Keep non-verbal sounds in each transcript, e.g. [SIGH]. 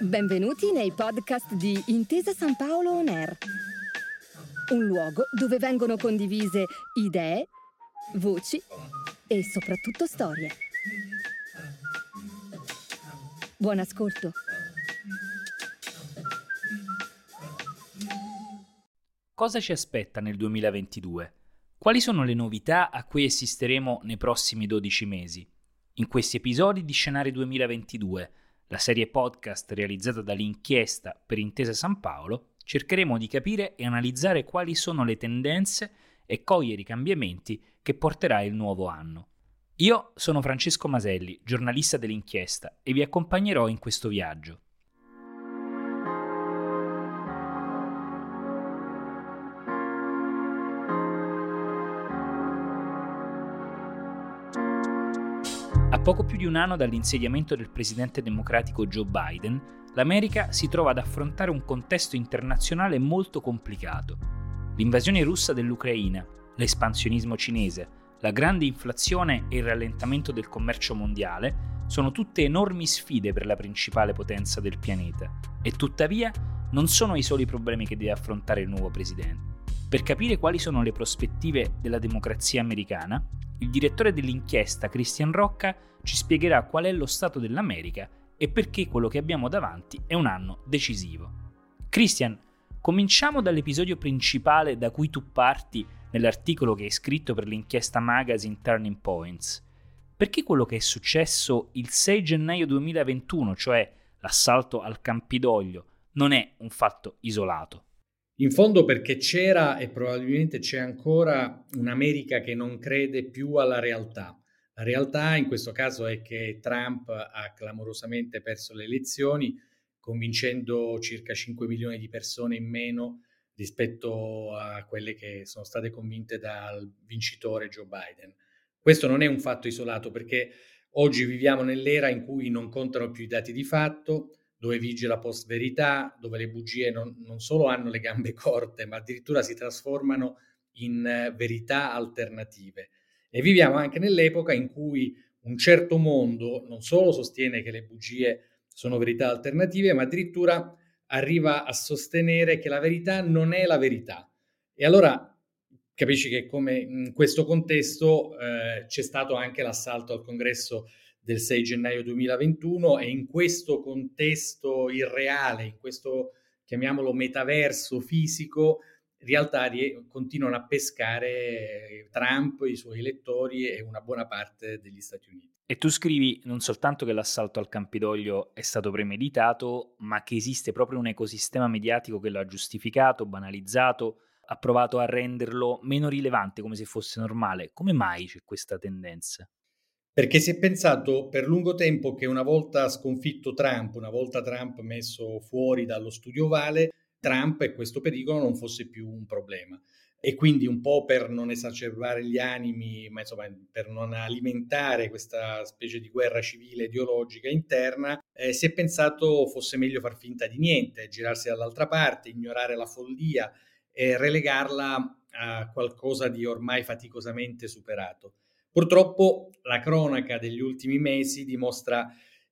Benvenuti nei podcast di Intesa San Paolo On Air, un luogo dove vengono condivise idee, voci e soprattutto storie. Buon ascolto. Cosa ci aspetta nel 2022? Quali sono le novità a cui assisteremo nei prossimi 12 mesi? In questi episodi di Scenari 2022, la serie podcast realizzata dall'inchiesta per Intesa San Paolo, cercheremo di capire e analizzare quali sono le tendenze e cogliere i cambiamenti che porterà il nuovo anno. Io sono Francesco Maselli, giornalista dell'inchiesta, e vi accompagnerò in questo viaggio. Poco più di un anno dall'insediamento del presidente democratico Joe Biden, l'America si trova ad affrontare un contesto internazionale molto complicato. L'invasione russa dell'Ucraina, l'espansionismo cinese, la grande inflazione e il rallentamento del commercio mondiale sono tutte enormi sfide per la principale potenza del pianeta e tuttavia non sono i soli problemi che deve affrontare il nuovo presidente. Per capire quali sono le prospettive della democrazia americana, il direttore dell'inchiesta Christian Rocca ci spiegherà qual è lo stato dell'America e perché quello che abbiamo davanti è un anno decisivo. Christian, cominciamo dall'episodio principale da cui tu parti nell'articolo che hai scritto per l'inchiesta magazine Turning Points. Perché quello che è successo il 6 gennaio 2021, cioè l'assalto al Campidoglio, non è un fatto isolato? In fondo perché c'era e probabilmente c'è ancora un'America che non crede più alla realtà. La realtà in questo caso è che Trump ha clamorosamente perso le elezioni, convincendo circa 5 milioni di persone in meno rispetto a quelle che sono state convinte dal vincitore Joe Biden. Questo non è un fatto isolato perché oggi viviamo nell'era in cui non contano più i dati di fatto, dove vige la post-verità, dove le bugie non, non, solo hanno le gambe [LAUGHS] corte, ma addirittura si trasformano in eh, verità alternative. E viviamo anche nell'epoca in cui un certo mondo non solo sostiene che le bugie sono verità alternative, ma addirittura arriva a sostenere che la verità non è la verità. E allora capisci che come in questo contesto eh, c'è stato anche l'assalto al congresso del 6 gennaio 2021 e in questo contesto irreale, in questo chiamiamolo metaverso fisico, realtà continuano a pescare Trump, i suoi elettori e una buona parte degli Stati Uniti. E tu scrivi non soltanto che l'assalto al Campidoglio è stato premeditato, ma che esiste proprio un ecosistema mediatico che lo ha giustificato, banalizzato, ha provato a renderlo meno rilevante come se fosse normale. Come mai c'è questa tendenza? Perché si è pensato per lungo tempo che una volta sconfitto Trump, una volta Trump messo fuori dallo studio ovale, Trump e questo pericolo non fosse più un problema. E quindi un po' per non esacerbare gli animi, ma insomma per non alimentare questa specie di guerra civile ideologica interna, eh, si è pensato fosse meglio far finta di niente, girarsi dall'altra parte, ignorare la follia e relegarla a qualcosa di ormai faticosamente superato. Purtroppo la cronaca degli ultimi mesi dimostra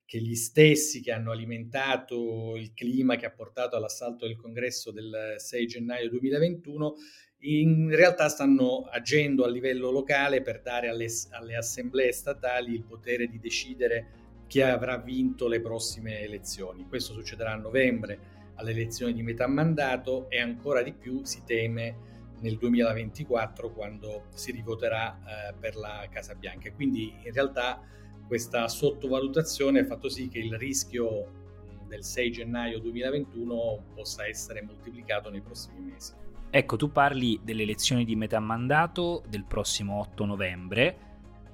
che gli stessi che hanno alimentato il clima che ha portato all'assalto del congresso del 6 gennaio 2021 in realtà stanno agendo a livello locale per dare alle, alle assemblee statali il potere di decidere chi avrà vinto le prossime elezioni. Questo succederà a novembre alle elezioni di metà mandato e ancora di più si teme nel 2024 quando si rivoterà eh, per la Casa Bianca. Quindi in realtà questa sottovalutazione ha fatto sì che il rischio del 6 gennaio 2021 possa essere moltiplicato nei prossimi mesi. Ecco, tu parli delle elezioni di metà mandato del prossimo 8 novembre.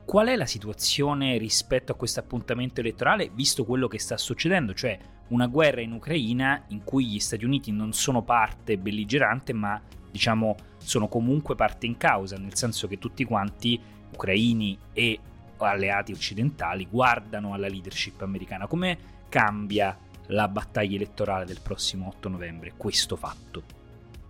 Qual è la situazione rispetto a questo appuntamento elettorale, visto quello che sta succedendo, cioè una guerra in Ucraina in cui gli Stati Uniti non sono parte belligerante, ma diciamo sono comunque parte in causa, nel senso che tutti quanti, ucraini e alleati occidentali, guardano alla leadership americana. Come cambia la battaglia elettorale del prossimo 8 novembre questo fatto?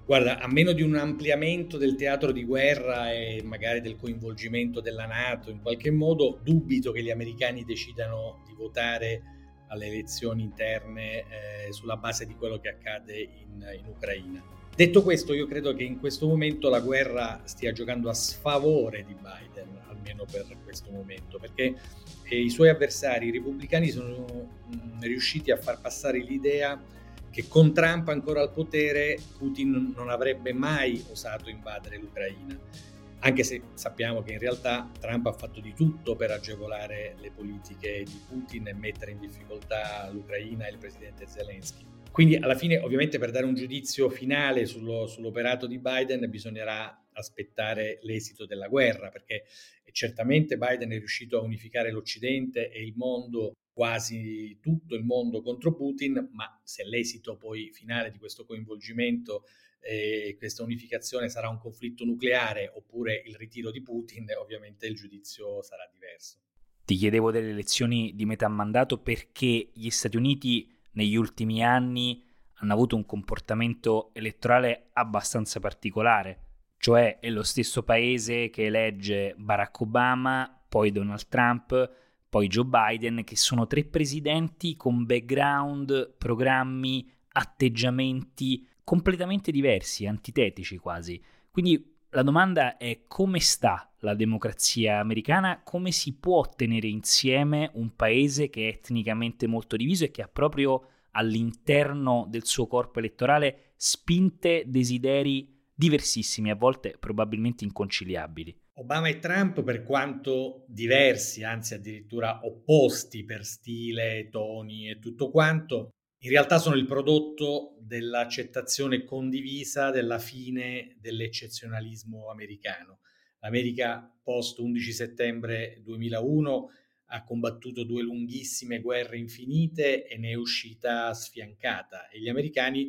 Guarda, a meno di un ampliamento del teatro di guerra e magari del coinvolgimento della Nato in qualche modo, dubito che gli americani decidano di votare alle elezioni interne eh, sulla base di quello che accade in, in Ucraina. Detto questo, io credo che in questo momento la guerra stia giocando a sfavore di Biden, almeno per questo momento, perché i suoi avversari, i repubblicani, sono mm, riusciti a far passare l'idea che con Trump ancora al potere Putin non avrebbe mai osato invadere l'Ucraina, anche se sappiamo che in realtà Trump ha fatto di tutto per agevolare le politiche di Putin e mettere in difficoltà l'Ucraina e il presidente Zelensky. Quindi alla fine ovviamente per dare un giudizio finale sullo, sull'operato di Biden bisognerà aspettare l'esito della guerra, perché certamente Biden è riuscito a unificare l'Occidente e il mondo quasi tutto il mondo contro Putin, ma se l'esito poi finale di questo coinvolgimento e eh, questa unificazione sarà un conflitto nucleare oppure il ritiro di Putin, ovviamente il giudizio sarà diverso. Ti chiedevo delle elezioni di metà mandato perché gli Stati Uniti negli ultimi anni hanno avuto un comportamento elettorale abbastanza particolare, cioè è lo stesso paese che elegge Barack Obama, poi Donald Trump, poi Joe Biden, che sono tre presidenti con background, programmi, atteggiamenti completamente diversi, antitetici quasi. Quindi la domanda è come sta la democrazia americana, come si può tenere insieme un paese che è etnicamente molto diviso e che ha proprio all'interno del suo corpo elettorale spinte desideri diversissimi, a volte probabilmente inconciliabili. Obama e Trump, per quanto diversi, anzi addirittura opposti per stile, toni e tutto quanto, in realtà sono il prodotto dell'accettazione condivisa della fine dell'eccezionalismo americano. L'America post 11 settembre 2001 ha combattuto due lunghissime guerre infinite e ne è uscita sfiancata e gli americani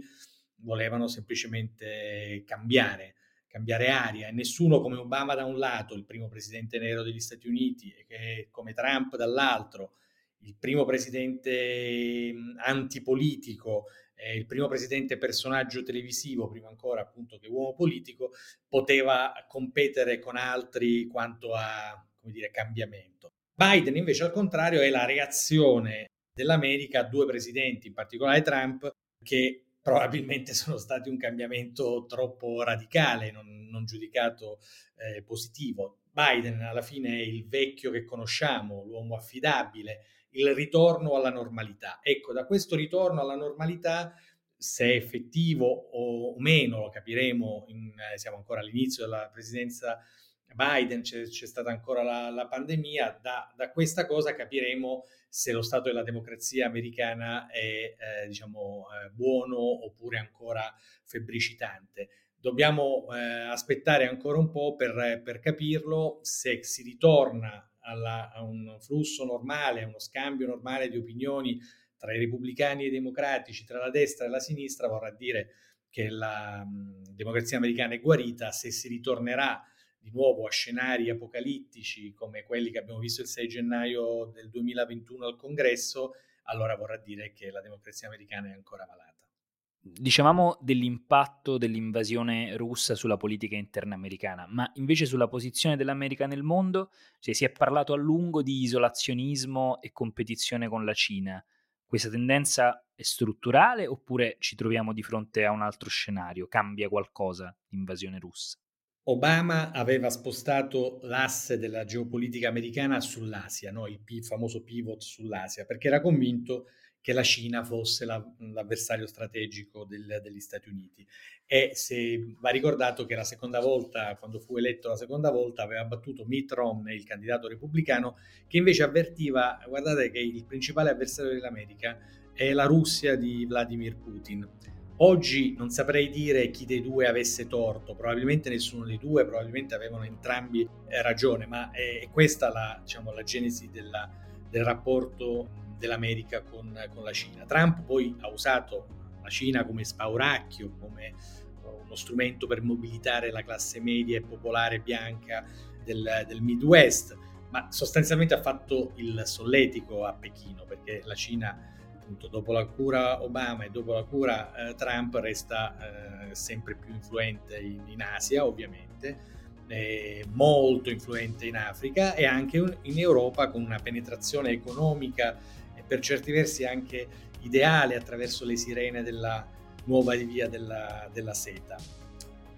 volevano semplicemente cambiare cambiare aria e nessuno come Obama da un lato, il primo presidente nero degli Stati Uniti, e come Trump dall'altro, il primo presidente antipolitico, eh, il primo presidente personaggio televisivo, prima ancora appunto che uomo politico, poteva competere con altri quanto a dire, cambiamento. Biden invece al contrario è la reazione dell'America a due presidenti, in particolare Trump, che probabilmente [LAUGHS] sono stati un cambiamento troppo radicale, non, non giudicato eh, positivo. Biden alla fine è il vecchio che conosciamo, l'uomo affidabile, il ritorno alla normalità. Ecco, da questo ritorno alla normalità, se è effettivo o meno, lo capiremo, in, eh, siamo ancora all'inizio della presidenza Biden, c'è, c'è stata ancora la, la pandemia, da, da, questa cosa capiremo se lo stato della democrazia americana è eh, diciamo, eh, buono oppure ancora febbricitante. Dobbiamo eh, aspettare ancora un po' per, per capirlo se si ritorna alla, a un flusso normale, a uno scambio normale di opinioni tra i repubblicani e i democratici, tra la destra e la sinistra, vorrà dire che la mh, democrazia americana è guarita, se si ritornerà di nuovo a scenari apocalittici come quelli che abbiamo visto il 6 gennaio del 2021 al congresso, allora vorrà dire che la democrazia americana è ancora malata. Dicevamo dell'impatto dell'invasione russa sulla politica interna americana, ma invece sulla posizione dell'America nel mondo cioè, si è parlato a lungo di isolazionismo e competizione con la Cina. Questa tendenza è strutturale oppure ci troviamo di fronte a un altro scenario? Cambia qualcosa l'invasione russa? Obama aveva spostato l'asse della geopolitica americana sull'Asia, no? il famoso pivot sull'Asia, perché era convinto che la Cina fosse la, l'avversario strategico del, degli Stati Uniti. E se va ricordato che la seconda volta, quando fu eletto la seconda volta, aveva battuto Mitt Romney, il candidato repubblicano, che invece avvertiva, guardate che il principale avversario dell'America è la Russia di Vladimir Putin Oggi non saprei dire chi dei due avesse torto, probabilmente nessuno dei due, probabilmente avevano entrambi eh, ragione, ma è questa la, diciamo, la genesi della, del rapporto dell'America con, con, la Cina. Trump poi ha usato la Cina come spauracchio, come uno strumento per mobilitare la classe media e popolare bianca del, del Midwest, ma sostanzialmente ha fatto il solletico a Pechino perché la Cina appunto dopo la cura Obama e dopo la cura eh, Trump resta eh, sempre più influente in, in Asia ovviamente, molto influente in Africa e anche in Europa con una penetrazione economica per certi versi anche ideale attraverso le sirene della nuova via della, della seta.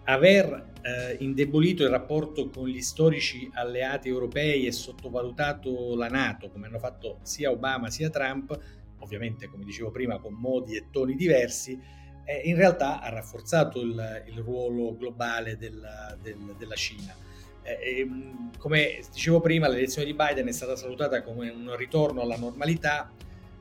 Aver eh, indebolito il rapporto con gli storici alleati europei e sottovalutato la Nato, come hanno fatto sia Obama sia Trump, ovviamente come dicevo prima con modi e toni diversi, eh, in realtà ha rafforzato il, il ruolo globale della, del, della Cina. Eh, ehm, come dicevo prima, l'elezione di Biden è stata salutata come un ritorno alla normalità,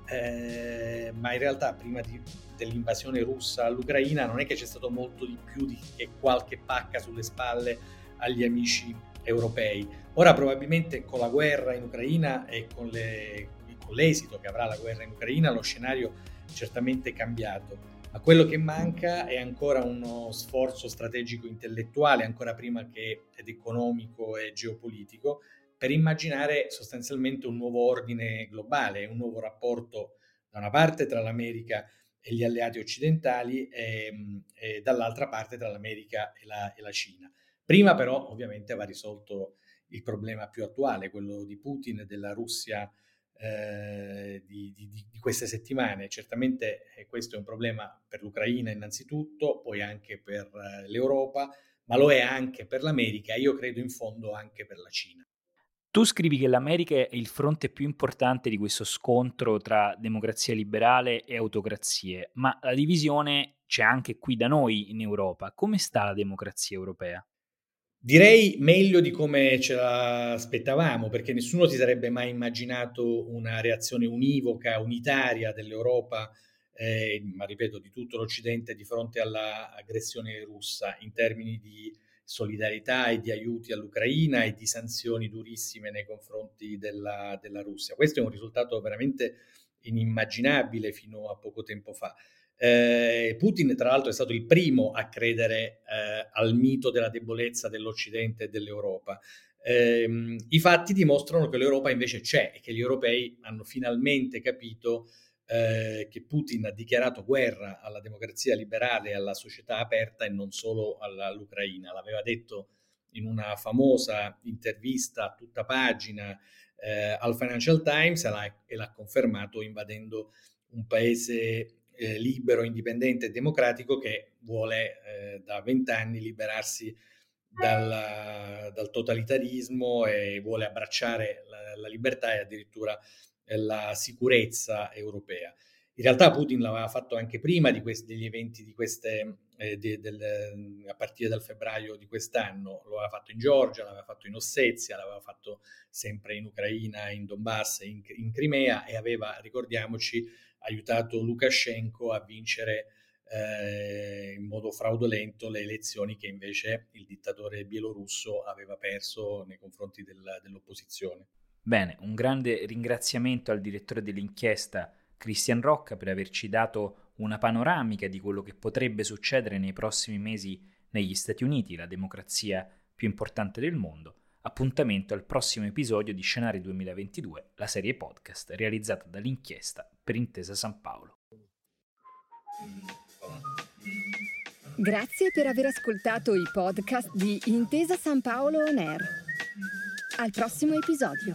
eh, ma in realtà prima di, dell'invasione russa all'Ucraina non è che c'è stato molto di più di che qualche pacca sulle spalle agli amici europei. Ora probabilmente con la guerra in Ucraina e con, le, con l'esito che avrà la guerra in Ucraina lo scenario è certamente cambiato, ma quello che manca è ancora uno sforzo strategico intellettuale, ancora prima che ed economico e geopolitico, per immaginare sostanzialmente un nuovo ordine globale, un nuovo rapporto da una parte tra l'America e gli alleati occidentali e, ehm, e dall'altra parte tra l'America e la, e la, Cina. Prima però ovviamente va risolto il problema più attuale, quello di Putin e della Russia eh, di, di, di, queste settimane. Certamente eh, questo è un problema per l'Ucraina innanzitutto, poi anche per eh, l'Europa, ma lo è anche per l'America e io credo in fondo anche per la Cina. Tu scrivi che l'America è il fronte più importante di questo scontro tra democrazia liberale e autocrazie, ma la divisione c'è anche qui da noi in Europa. Come sta la democrazia europea? Direi meglio di come ce l'aspettavamo, perché nessuno si sarebbe mai immaginato una reazione univoca, unitaria dell'Europa, eh, ma ripeto, di tutto l'Occidente di fronte all'aggressione russa in termini di solidarietà e di aiuti all'Ucraina e di sanzioni durissime nei confronti della, della Russia. Questo è un risultato veramente inimmaginabile fino a poco tempo fa. Eh, Putin, tra l'altro, è stato il primo a credere eh, al mito della debolezza dell'Occidente e dell'Europa. Eh, I fatti dimostrano che l'Europa invece c'è e che gli europei hanno finalmente capito eh, che Putin ha dichiarato guerra alla democrazia liberale e alla società aperta e non solo all'Ucraina. L'aveva detto in una famosa intervista a tutta pagina eh, al Financial Times e l'ha, e l'ha, confermato invadendo un paese eh, libero, indipendente e democratico che vuole eh, da vent'anni liberarsi dal, dal, totalitarismo e vuole abbracciare la, la libertà e addirittura la sicurezza europea. In realtà Putin l'aveva fatto anche prima questi, degli eventi di queste, eh, de, del, a partire dal febbraio di quest'anno, lo aveva fatto in Georgia, l'aveva fatto in Ossetia, l'aveva fatto sempre in Ucraina, in Donbass, in, in Crimea e aveva, ricordiamoci, aiutato Lukashenko a vincere eh, in modo fraudolento le elezioni che invece il dittatore bielorusso aveva perso nei confronti del, dell'opposizione. Bene, un grande ringraziamento al direttore dell'inchiesta Christian Rocca per averci dato una panoramica di quello che potrebbe succedere nei prossimi mesi negli Stati Uniti, la democrazia più importante del mondo. Appuntamento al prossimo episodio di Scenari 2022, la serie podcast realizzata dall'inchiesta per Intesa San Paolo. Grazie per aver ascoltato i podcast di Intesa San Paolo On Air. Al prossimo episodio.